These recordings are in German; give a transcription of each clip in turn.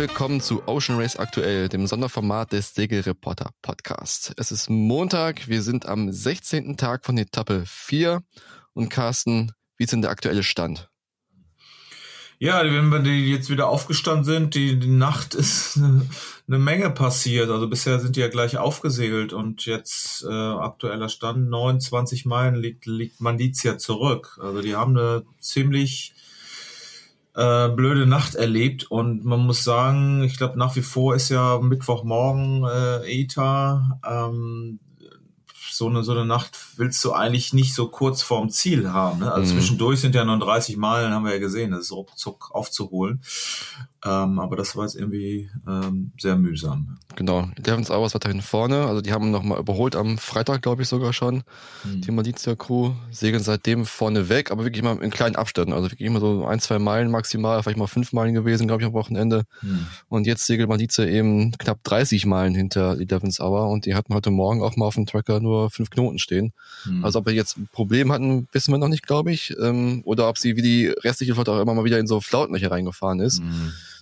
willkommen zu Ocean Race Aktuell, dem Sonderformat des Segelreporter Podcast. Es ist Montag, wir sind am 16. Tag von Etappe 4 und Carsten, wie ist denn der aktuelle Stand? Ja, wenn wir jetzt wieder aufgestanden sind, die, die Nacht ist eine, eine Menge passiert. Also bisher sind die ja gleich aufgesegelt und jetzt äh, aktueller Stand 29 Meilen liegt, liegt Mandizia zurück. Also die haben eine ziemlich äh, blöde Nacht erlebt und man muss sagen, ich glaube nach wie vor ist ja Mittwochmorgen äh, ETA. Ähm, so eine, so eine Nacht willst du eigentlich nicht so kurz vorm Ziel haben. Ne? Also mhm. zwischendurch sind ja noch 30 Meilen, haben wir ja gesehen, das ist ruckzuck aufzuholen. Ähm, aber das war jetzt irgendwie ähm, sehr mühsam. Genau. Devons Hours weiterhin vorne. Also die haben nochmal überholt am Freitag, glaube ich, sogar schon. Mhm. Die Malizia Crew segeln seitdem vorne weg, aber wirklich immer in kleinen Abständen. Also wirklich immer so ein, zwei Meilen maximal, vielleicht mal fünf Meilen gewesen, glaube ich, am Wochenende. Mhm. Und jetzt segelt Malizia eben knapp 30 Meilen hinter die Devons Hour und die hatten heute Morgen auch mal auf dem Tracker nur fünf Knoten stehen. Mhm. Also ob wir jetzt ein Problem hatten, wissen wir noch nicht, glaube ich. Ähm, oder ob sie wie die restliche Flotte auch immer mal wieder in so Flautenlöcher reingefahren ist.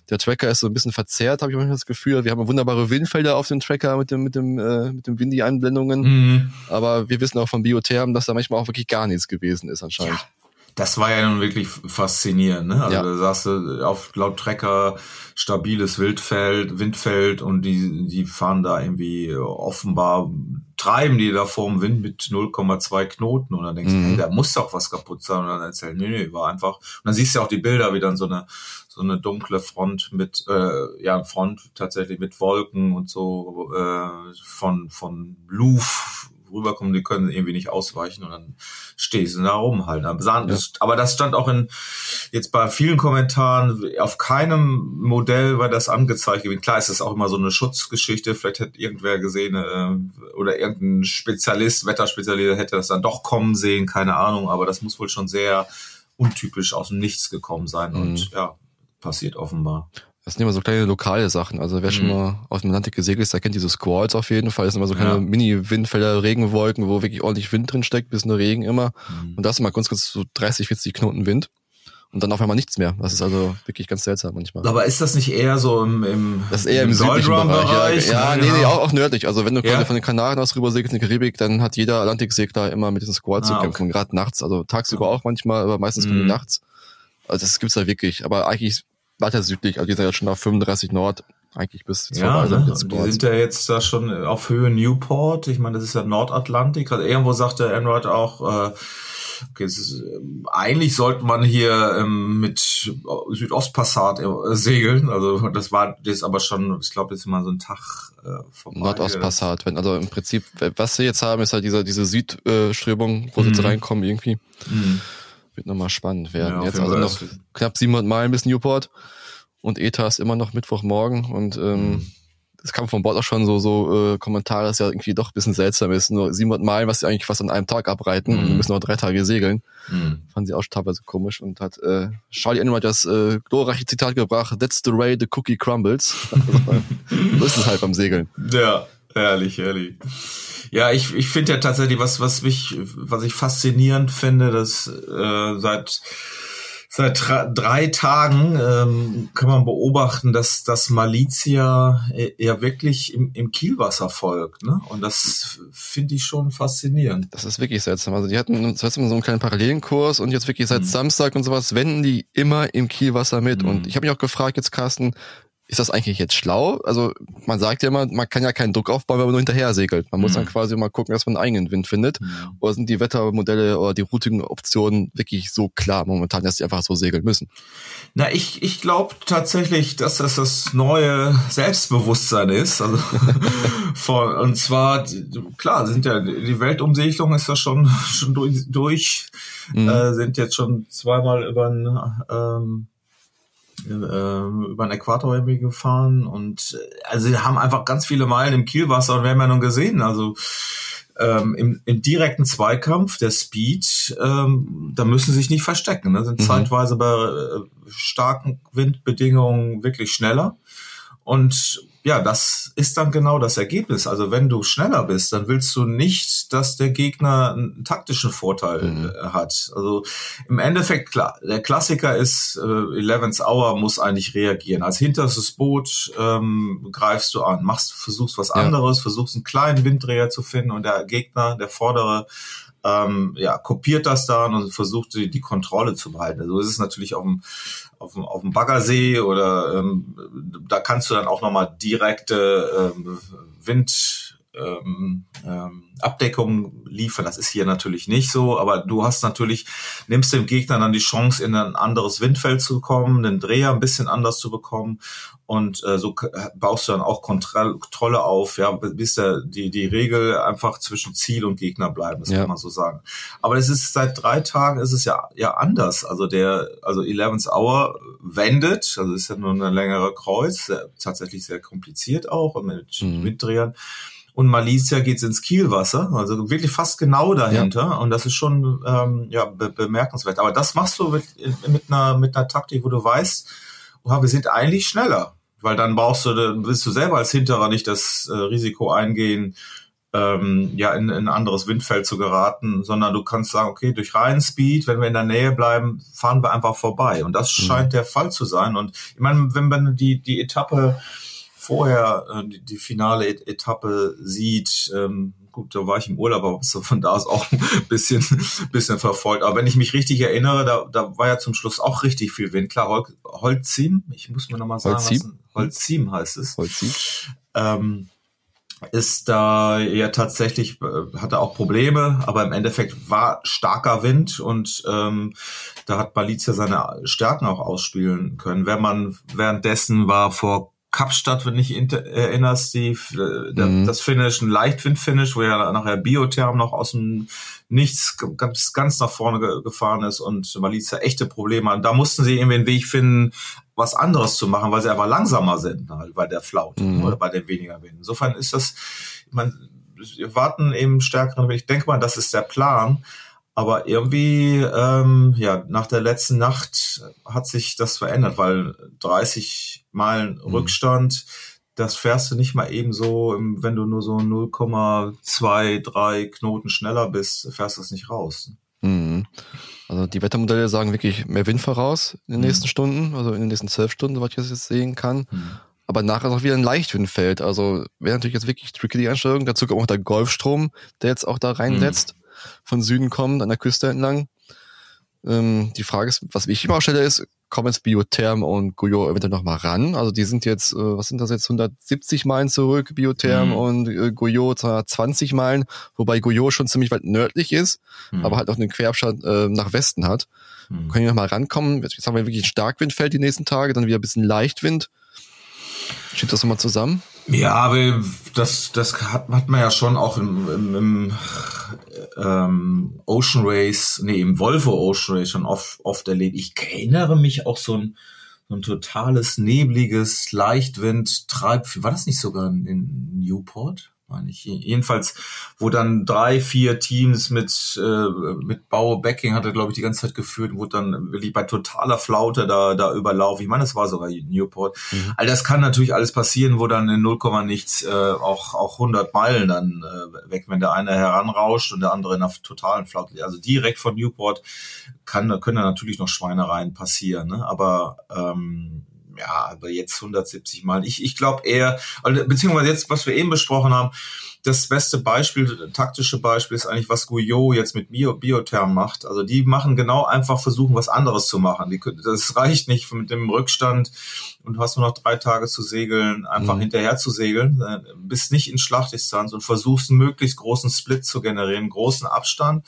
Der Tracker ist so ein bisschen verzerrt, habe ich manchmal das Gefühl. Wir haben wunderbare Windfelder auf dem Tracker mit dem, mit dem, äh, mit dem Windy-Einblendungen. Mhm. Aber wir wissen auch von Biotherm, dass da manchmal auch wirklich gar nichts gewesen ist anscheinend. Ja das war ja nun wirklich faszinierend. Ne? Also ja. da sagst du auf laut Trecker stabiles Wildfeld, Windfeld und die, die fahren da irgendwie offenbar, treiben die da vorm Wind mit 0,2 Knoten und dann denkst mhm. du, hey, da muss doch was kaputt sein und dann erzählen, nee, nee, war einfach. Und dann siehst du auch die Bilder, wie dann so eine so eine dunkle Front mit, äh, ja, Front tatsächlich mit Wolken und so äh, von, von Louvre rüberkommen, die können irgendwie nicht ausweichen und dann stehen sie da rum halt. Aber das stand auch in jetzt bei vielen Kommentaren, auf keinem Modell war das angezeigt gewesen. Klar ist das auch immer so eine Schutzgeschichte, vielleicht hätte irgendwer gesehen äh, oder irgendein Spezialist, Wetterspezialist hätte das dann doch kommen sehen, keine Ahnung, aber das muss wohl schon sehr untypisch aus dem Nichts gekommen sein mhm. und ja, passiert offenbar. Das sind immer so kleine lokale Sachen. Also wer mhm. schon mal aus dem Atlantik gesegelt ist, der kennt diese Squalls auf jeden Fall. Das sind immer so kleine ja. Mini-Windfelder, Regenwolken, wo wirklich ordentlich Wind drin steckt, bis nur Regen immer. Mhm. Und da ist immer ganz, ganz so 30, 40 Knoten Wind. Und dann auf einmal nichts mehr. Das ist also wirklich ganz seltsam manchmal. Aber ist das nicht eher so im, im Das ist eher im, im südlichen Bereich. Bereich. Ja, ja, nee, nee, auch, auch nördlich. Also wenn du ja. von den Kanaren aus rüber segelst in die Karibik, dann hat jeder Atlantiksegler immer mit diesen Squads ah, zu kämpfen. Okay. Gerade nachts. Also tagsüber auch manchmal, aber meistens mhm. nachts. Also das gibt's da wirklich. Aber eigentlich weiter südlich, also die sind ja schon auf 35 Nord, eigentlich bis ja, ne? Die sind ja jetzt da schon auf Höhe Newport. Ich meine, das ist ja Nordatlantik. Also irgendwo sagte Enright auch, äh, okay, ist, äh, eigentlich sollte man hier ähm, mit Südostpassat äh, segeln. Also das war das aber schon, ich glaube, ist mal so ein Tag äh, vorbei. Nordostpassat, wenn also im Prinzip, was sie jetzt haben, ist halt diese diese Südströmung, wo sie mhm. jetzt reinkommen irgendwie. Mhm. Wird nochmal spannend werden. Ja, Jetzt also noch knapp 700 Meilen bis Newport und ETA ist immer noch Mittwochmorgen und ähm, mhm. es kam von Bord auch schon so so äh, Kommentare, dass ja irgendwie doch ein bisschen seltsam ist. Nur 700 Meilen, was sie eigentlich fast an einem Tag abreiten mhm. und wir müssen noch drei Tage segeln. Mhm. Fanden sie auch teilweise komisch und hat äh, Charlie Enright das äh, glorreiche Zitat gebracht, That's the way the cookie crumbles. so ist es halt beim Segeln. Ja, herrlich, herrlich. Ja, ich, ich finde ja tatsächlich, was, was mich, was ich faszinierend finde, dass äh, seit seit drei Tagen ähm, kann man beobachten, dass das Malizia ja wirklich im, im Kielwasser folgt. Ne? Und das finde ich schon faszinierend. Das ist wirklich seltsam. Also die hatten zuerst mal so einen kleinen Parallelenkurs und jetzt wirklich seit mhm. Samstag und sowas wenden die immer im Kielwasser mit. Mhm. Und ich habe mich auch gefragt jetzt, Carsten, ist das eigentlich jetzt schlau? Also man sagt ja immer, man kann ja keinen Druck aufbauen, wenn man nur hinterher segelt. Man muss dann mhm. quasi mal gucken, dass man einen eigenen Wind findet. Mhm. Oder sind die Wettermodelle oder die Routing-Optionen wirklich so klar momentan, dass die einfach so segeln müssen? Na, ich, ich glaube tatsächlich, dass das das neue Selbstbewusstsein ist. Also von, und zwar, klar, sind ja die Weltumsegelung ist ja schon, schon durch, durch mhm. äh, sind jetzt schon zweimal über ein ähm, äh, über den Äquator gefahren und also sie haben einfach ganz viele Meilen im Kielwasser und wir haben ja nun gesehen, also ähm, im, im direkten Zweikampf, der Speed, ähm, da müssen sie sich nicht verstecken. Ne? Sind mhm. zeitweise bei äh, starken Windbedingungen wirklich schneller. Und ja, das ist dann genau das Ergebnis. Also wenn du schneller bist, dann willst du nicht, dass der Gegner einen taktischen Vorteil mhm. Äh, hat. Also im Endeffekt, klar, der Klassiker ist, äh, 11th Hour muss eigentlich reagieren. Als hinterstes Boot ähm, greifst du an, machst, versuchst was ja. anderes, versuchst einen kleinen Winddreher zu finden und der Gegner, der vordere, ähm, ja, kopiert das dann und versucht die, die Kontrolle zu behalten. So also ist es natürlich auf dem, auf dem, auf dem Baggersee oder ähm, da kannst du dann auch nochmal direkte ähm, Wind ähm, ähm, Abdeckung liefern. Das ist hier natürlich nicht so, aber du hast natürlich, nimmst dem Gegner dann die Chance, in ein anderes Windfeld zu kommen, den Dreher ein bisschen anders zu bekommen und äh, so baust du dann auch Kontrolle auf, ja, bis der, die, die Regel einfach zwischen Ziel und Gegner bleiben, das ja. kann man so sagen. Aber es ist seit drei Tagen ist es ja, ja anders. Also der, also 11th Hour wendet, also ist ja nur eine längere Kreuz, sehr, tatsächlich sehr kompliziert auch mit mhm. Winddrehern und Malicia geht's ins Kielwasser, also wirklich fast genau dahinter. Ja. Und das ist schon ähm, ja, be bemerkenswert. Aber das machst du mit, mit, einer, mit einer Taktik, wo du weißt, oh, wir sind eigentlich schneller. Weil dann brauchst du, dann willst du selber als Hinterer nicht das äh, Risiko eingehen, ähm, ja, in, in ein anderes Windfeld zu geraten, sondern du kannst sagen, okay, durch reinen Speed, wenn wir in der Nähe bleiben, fahren wir einfach vorbei. Und das mhm. scheint der Fall zu sein. Und ich meine, wenn man die, die Etappe vorher äh, die, die finale Etappe sieht, ähm, gut, da war ich im Urlaub, aber so von da aus auch ein bisschen, bisschen verfolgt. Aber wenn ich mich richtig erinnere, da, da war ja zum Schluss auch richtig viel Wind. Klar, Hol Holzim, ich muss mir nochmal sagen, Holzim? Holzim heißt es. Holzim. Ähm, ist da ja tatsächlich, äh, hatte auch Probleme, aber im Endeffekt war starker Wind und ähm, da hat Balizia seine Stärken auch ausspielen können. Wenn man währenddessen war vor Kapstadt, wenn ich erinnerst, die, äh, mhm. das Finish, ein Leichtwind-Finish, wo ja nachher Biotherm noch aus dem Nichts ganz, ganz nach vorne ge gefahren ist und Maliza echte Probleme hat. Da mussten sie irgendwie einen Weg finden, was anderes zu machen, weil sie aber langsamer sind, halt bei der Flaute mhm. oder bei dem weniger Wind. Insofern ist das, man, wir warten eben stärkeren Ich denke mal, das ist der Plan. Aber irgendwie, ähm, ja, nach der letzten Nacht hat sich das verändert, weil 30 Meilen mhm. Rückstand, das fährst du nicht mal eben so, wenn du nur so 0,23 Knoten schneller bist, fährst du das nicht raus. Mhm. Also die Wettermodelle sagen wirklich mehr Wind voraus in den mhm. nächsten Stunden, also in den nächsten zwölf Stunden, soweit ich das jetzt sehen kann. Mhm. Aber nachher ist auch wieder ein Leichtwindfeld. Also wäre natürlich jetzt wirklich tricky die Einstellung. Dazu kommt auch der Golfstrom, der jetzt auch da reinsetzt. Von Süden kommt, an der Küste entlang. Ähm, die Frage ist, was ich immer stelle, ist, kommen jetzt Biotherm und Guyot eventuell noch mal ran? Also die sind jetzt, äh, was sind das jetzt, 170 Meilen zurück, Biotherm mhm. und äh, Guyot 220 Meilen, wobei Guyot schon ziemlich weit nördlich ist, mhm. aber halt auch einen Querabstand äh, nach Westen hat. Mhm. Können die noch mal rankommen? Jetzt haben wir wirklich ein Starkwindfeld die nächsten Tage, dann wieder ein bisschen Leichtwind. Schiebt das nochmal zusammen? Ja, aber das, das hat, hat man ja schon auch im, im, im ähm, Ocean Race, nee, im Volvo Ocean Race schon oft, oft erlebt. Ich erinnere mich auch so ein, so ein totales, nebliges Leichtwind, Treib, war das nicht sogar in Newport? Meine ich. Jedenfalls, wo dann drei, vier Teams mit, äh, mit Bauer Backing hat er, glaube ich, die ganze Zeit geführt, wurde dann wirklich bei totaler Flaute da, da überlaufen. Ich meine, das war sogar Newport. Mhm. All das kann natürlich alles passieren, wo dann in 0, nichts äh, auch, auch 100 Meilen dann äh, weg, wenn der eine heranrauscht und der andere in einer totalen Flaute. Also direkt von Newport kann, können da natürlich noch Schweinereien passieren. Ne? Aber ähm, ja, aber jetzt 170 Mal. Ich, ich glaube eher, beziehungsweise jetzt, was wir eben besprochen haben, das beste Beispiel, taktische Beispiel ist eigentlich, was Guyot jetzt mit Bio, Biotherm macht. Also die machen genau einfach versuchen, was anderes zu machen. Die, das reicht nicht mit dem Rückstand und du hast nur noch drei Tage zu segeln, einfach mhm. hinterher zu segeln, äh, bist nicht in Schlachtdistanz und versuchst einen möglichst großen Split zu generieren, großen Abstand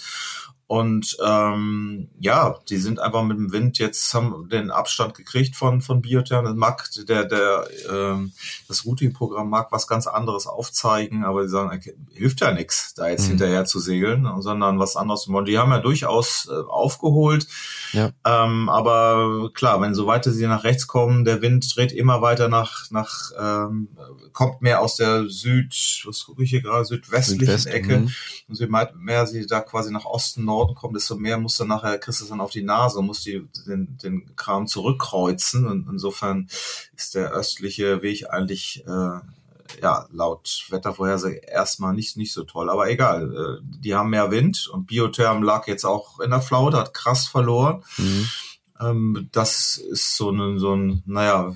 und ähm, ja, die sind einfach mit dem Wind jetzt haben den Abstand gekriegt von von Biotherm. Mag der der ähm, das Routing-Programm mag was ganz anderes aufzeigen, aber die sagen, okay, hilft ja nichts, da jetzt mhm. hinterher zu segeln, sondern was anderes. Und die haben ja durchaus äh, aufgeholt Ja. Ähm, aber klar, wenn so weiter sie nach rechts kommen, der Wind dreht immer weiter nach, nach ähm, kommt mehr aus der Süd, was gucke ich hier gerade, südwestlichen Südwest, Ecke. Mhm. Und je mehr sie da quasi nach Osten, Norden kommen, desto mehr muss dann nachher, kriegst du dann auf die Nase und musst die, den, den Kram zurückkreuzen. Und insofern ist der östliche Weg eigentlich äh, ja, laut Wettervorhersage erstmal nicht, nicht so toll. Aber egal, äh, die haben mehr Wind und Biotherm lag jetzt auch in der Flaute, hat krass verloren. Mhm. Ähm, das ist so ein, so ein, naja,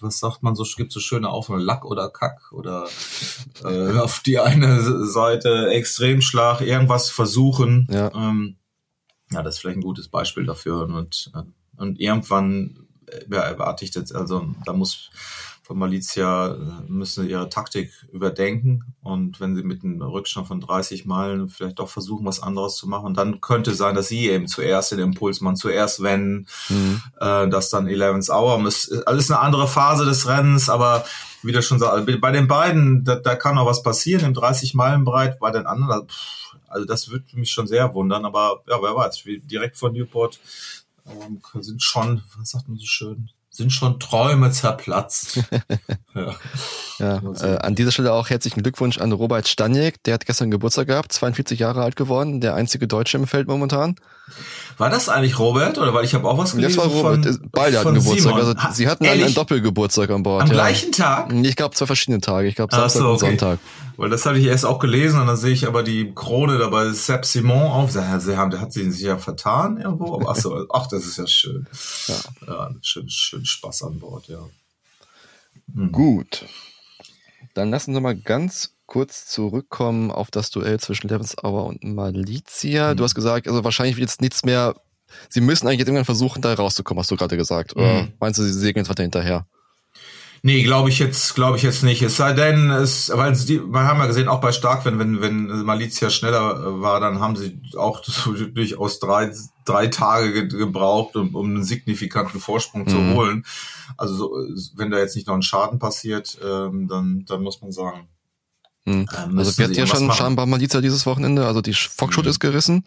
was sagt man so, gibt so schöne Aufnahmen, Lack oder Kack oder äh, auf die eine Seite Extremschlag, irgendwas versuchen. Ja. Ähm, ja, das ist vielleicht ein gutes Beispiel dafür. Und, äh, und irgendwann ja, erwarte ich jetzt, also da muss von Malizia äh, müssen ihre Taktik überdenken und wenn sie mit einem Rückstand von 30 Meilen vielleicht doch versuchen, was anderes zu machen, dann könnte sein, dass sie eben zuerst den Impuls machen, zuerst wenn, mhm. äh, dass dann 11th Hour ist alles eine andere Phase des Rennens, aber wie du schon sagst, bei den beiden, da, da kann noch was passieren, im 30 Meilen Breit, bei den anderen, also das würde mich schon sehr wundern, aber ja, wer weiß, direkt von Newport ähm, sind schon, was sagt man so schön, sind schon Träume zerplatzt. ja, ja äh, an dieser Stelle auch herzlichen Glückwunsch an Robert Staniek, der hat gestern Geburtstag gehabt, 42 Jahre alt geworden, der einzige Deutsche im Feld momentan. War das eigentlich Robert oder weil ich habe auch was gelesen Das war Robert. Von, Beide hatten Geburtstag. Also sie hatten einen, einen Doppelgeburtstag an Bord. Am ja. gleichen Tag? Ich glaube zwei verschiedene Tage. Ich glaube Samstag so, okay. und Sonntag. Weil das hatte ich erst auch gelesen und dann sehe ich aber die Krone dabei Sepp Simon auf. Sie haben, der hat sie sich ja vertan irgendwo. Aber ach so, ach, das ist ja schön. Ja, ja schön, schön Spaß an Bord, ja. Mhm. Gut. Dann lassen Sie mal ganz kurz zurückkommen auf das Duell zwischen Lebensauer und Malizia. Mhm. Du hast gesagt, also wahrscheinlich wird jetzt nichts mehr. Sie müssen eigentlich jetzt irgendwann versuchen, da rauszukommen, hast du gerade gesagt. Oder mhm. meinst du, sie segeln jetzt weiter hinterher? Nee, glaube ich jetzt, glaube ich jetzt nicht. Es sei denn, es, weil die, wir haben ja gesehen, auch bei Starkwind, wenn, wenn Malizia schneller war, dann haben sie auch durchaus drei, drei Tage gebraucht, um, um einen signifikanten Vorsprung mhm. zu holen. Also, so, wenn da jetzt nicht noch ein Schaden passiert, ähm, dann, dann muss man sagen, hm. Also wir hatten ja schon scheinbar Maliza dieses Wochenende, also die Fockshoot hm. ist gerissen.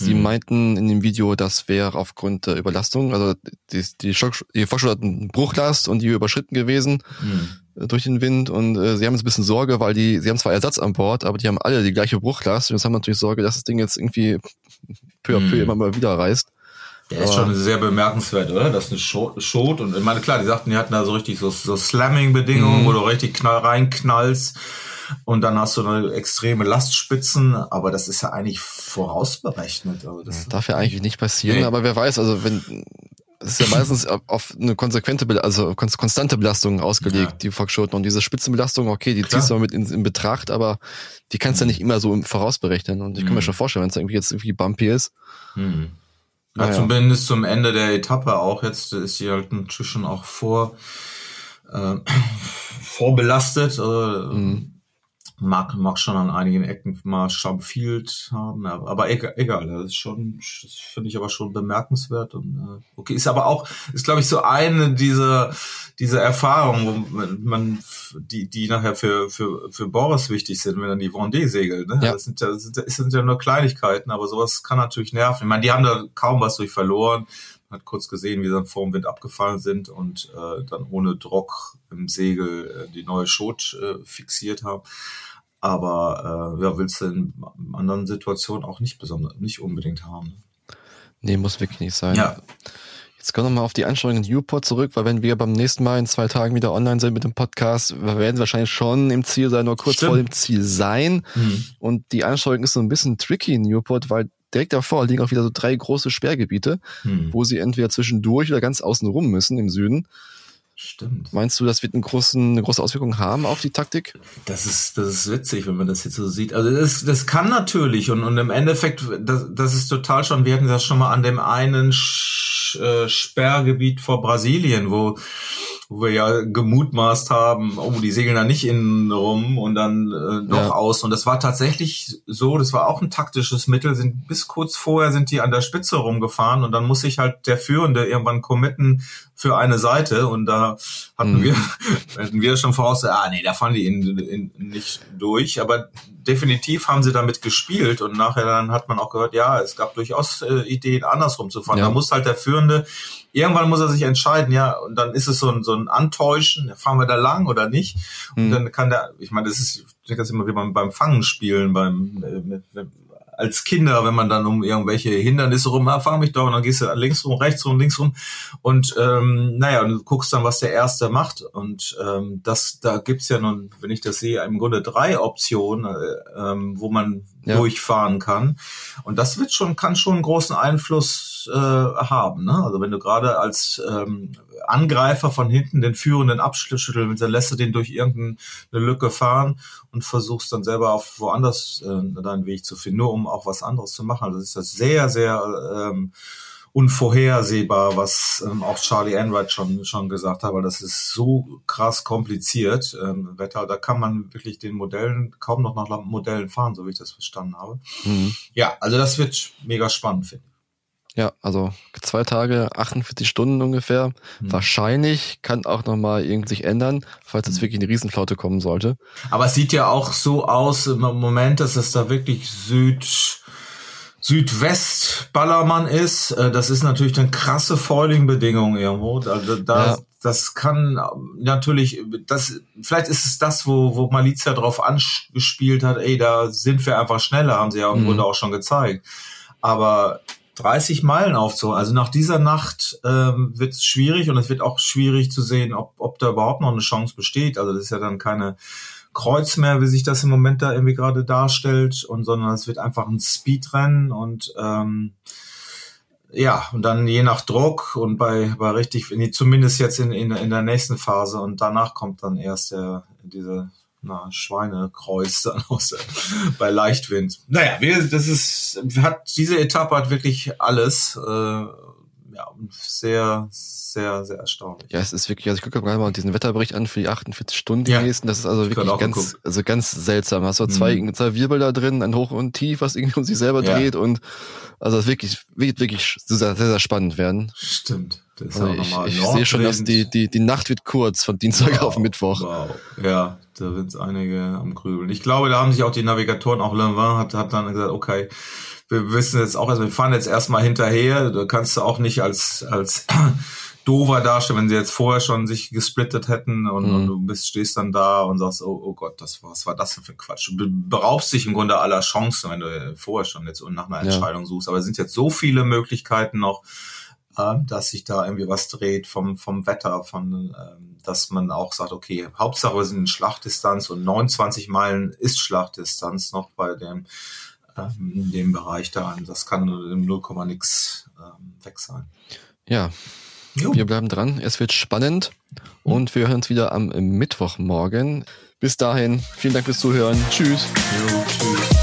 Sie hm. meinten in dem Video, das wäre aufgrund der Überlastung, also die, die, Schock, die einen Bruchlast und die überschritten gewesen hm. durch den Wind und äh, sie haben jetzt ein bisschen Sorge, weil die, sie haben zwar Ersatz an Bord, aber die haben alle die gleiche Bruchlast und jetzt haben natürlich Sorge, dass das Ding jetzt irgendwie peu à peu hm. immer mal wieder reißt. Der ist schon sehr bemerkenswert, oder? Das ist eine Schot und ich meine, klar, die sagten, die hatten da so richtig so, so Slamming-Bedingungen, mhm. wo du richtig knall reinknallst und dann hast du eine extreme Lastspitzen, aber das ist ja eigentlich vorausberechnet. Also das Darf ja eigentlich nicht passieren, nee. aber wer weiß, also wenn das ist ja meistens auf eine konsequente, also konstante Belastung ausgelegt, ja. die Foxschoten. Und diese Spitzenbelastung, okay, die Klar. ziehst du mal mit in, in, Betracht, aber die kannst du mhm. ja nicht immer so vorausberechnen. Und ich kann mhm. mir schon vorstellen, wenn es irgendwie jetzt irgendwie bumpy ist. Mhm. Ja, naja. zumindest zum Ende der Etappe auch. Jetzt ist sie halt natürlich schon auch vor, äh, vorbelastet. Äh, mhm mag, mag schon an einigen Ecken mal Schaumfield haben, aber egal, egal das ist schon, das finde ich aber schon bemerkenswert und äh, okay, ist aber auch, ist glaube ich so eine dieser, dieser Erfahrungen, wo man, die, die nachher für, für, für Boris wichtig sind, wenn dann die Vendée segelt, ne? Ja. Das sind ja, das sind, das sind ja nur Kleinigkeiten, aber sowas kann natürlich nerven. Ich meine, die haben da kaum was durch verloren, hat kurz gesehen, wie sie dann vor dem Wind abgefallen sind und äh, dann ohne Druck im Segel äh, die neue Schot äh, fixiert haben. Aber äh, ja, willst du in anderen Situationen auch nicht besonders, nicht unbedingt haben. Nee, muss wirklich nicht sein. Ja. Jetzt kommen wir mal auf die Ansteuerung in Newport zurück, weil wenn wir beim nächsten Mal in zwei Tagen wieder online sind mit dem Podcast, werden wir wahrscheinlich schon im Ziel sein, nur kurz Stimmt. vor dem Ziel sein. Mhm. Und die Ansteuerung ist so ein bisschen tricky in Newport, weil direkt davor liegen auch wieder so drei große Sperrgebiete, mhm. wo sie entweder zwischendurch oder ganz außen rum müssen im Süden. Stimmt. Meinst du, das wird einen großen, eine große Auswirkung haben auf die Taktik? Das ist, das ist witzig, wenn man das jetzt so sieht. Also das, das kann natürlich und, und im Endeffekt, das, das ist total schon, wir hatten das schon mal an dem einen äh, Sperrgebiet vor Brasilien, wo wo wir ja gemutmaßt haben, oh, die segeln da nicht innen rum und dann äh, doch ja. aus. Und das war tatsächlich so, das war auch ein taktisches Mittel. Sind bis kurz vorher sind die an der Spitze rumgefahren und dann muss sich halt der Führende irgendwann committen für eine Seite. Und da hatten mhm. wir hatten wir schon voraus, ah nee, da fahren die in, in, nicht durch. Aber definitiv haben sie damit gespielt und nachher dann hat man auch gehört, ja, es gab durchaus äh, Ideen, andersrum zu fahren. Ja. Da muss halt der Führende, irgendwann muss er sich entscheiden, ja, und dann ist es so ein, so ein Antäuschen, fahren wir da lang oder nicht? Und mhm. dann kann der, ich meine, das ist, ich denke, das ist immer wie beim, beim Fangen spielen, beim, äh, als Kinder, wenn man dann um irgendwelche Hindernisse rum, ah, fang mich doch, und dann gehst du links rum, rechts rum, links rum. Und ähm, naja, und du guckst dann, was der Erste macht. Und ähm, das, da gibt's ja nun, wenn ich das sehe, im Grunde drei Optionen, äh, ähm, wo man ja. durchfahren kann. Und das wird schon, kann schon einen großen Einfluss äh, haben, ne? also wenn du gerade als ähm, Angreifer von hinten den Führenden abschütteln, dann lässt du den durch irgendeine Lücke fahren und versuchst dann selber auf woanders äh, deinen Weg zu finden, nur um auch was anderes zu machen. Also das ist das sehr, sehr ähm, unvorhersehbar, was ähm, auch Charlie Enright schon schon gesagt hat, weil das ist so krass kompliziert. Ähm, Wetter, da kann man wirklich den Modellen kaum noch nach Modellen fahren, so wie ich das verstanden habe. Mhm. Ja, also das wird mega spannend, finde ich. Ja, also zwei Tage, 48 Stunden ungefähr. Hm. Wahrscheinlich kann auch nochmal irgendwie sich ändern, falls es hm. wirklich eine Riesenflaute kommen sollte. Aber es sieht ja auch so aus im Moment, dass es da wirklich Süd, Südwest-Ballermann ist. Äh, das ist natürlich eine krasse Foiling-Bedingung irgendwo. Also da, ja. Das kann natürlich, das, vielleicht ist es das, wo, wo Malizia drauf angespielt hat, ey, da sind wir einfach schneller, haben sie ja im mhm. Grunde auch schon gezeigt. Aber 30 Meilen aufzuholen. Also nach dieser Nacht ähm, wird es schwierig und es wird auch schwierig zu sehen, ob, ob da überhaupt noch eine Chance besteht. Also das ist ja dann keine Kreuz mehr, wie sich das im Moment da irgendwie gerade darstellt, und sondern es wird einfach ein Speedrennen und ähm, ja, und dann je nach Druck und bei, bei richtig, zumindest jetzt in, in, in der nächsten Phase und danach kommt dann erst der, diese na, Schweinekreuz dann aus bei Leichtwind. Naja, das ist, hat, diese Etappe hat wirklich alles, äh, ja, sehr, sehr, sehr erstaunlich. Ja, es ist wirklich, also ich gucke gerade mal diesen Wetterbericht an für die 48 Stunden ja. nächsten. Das ist also wirklich ganz, also ganz seltsam. Hast du zwei, mhm. zwei Wirbel da drin, ein Hoch und Tief, was irgendwie um sich selber ja. dreht und also es wirklich, wirklich, wirklich sehr, sehr, spannend werden. Stimmt. Also ich, ich sehe schon, dass die, die, die Nacht wird kurz von Dienstag wow, auf Mittwoch. Wow. Ja, da wird es einige am Grübeln. Ich glaube, da haben sich auch die Navigatoren, auch Lanvin hat, hat dann gesagt, okay, wir wissen jetzt auch, also wir fahren jetzt erstmal hinterher. Da kannst du auch nicht als, als dover darstellen, wenn sie jetzt vorher schon sich gesplittet hätten und, mhm. und, du bist, stehst dann da und sagst, oh, oh Gott, das, was war das denn für ein Quatsch? Du beraubst dich im Grunde aller Chancen, wenn du vorher schon jetzt nach einer Entscheidung ja. suchst. Aber es sind jetzt so viele Möglichkeiten noch, dass sich da irgendwie was dreht vom, vom Wetter, von, ähm, dass man auch sagt, okay, Hauptsache wir sind in Schlachtdistanz und 29 Meilen ist Schlachtdistanz noch bei dem ähm, in dem Bereich da. Das kann im 0, nix ähm, weg sein. Ja. Jo. Wir bleiben dran. Es wird spannend und wir hören uns wieder am Mittwochmorgen. Bis dahin, vielen Dank fürs Zuhören. Tschüss. Jo, tschüss.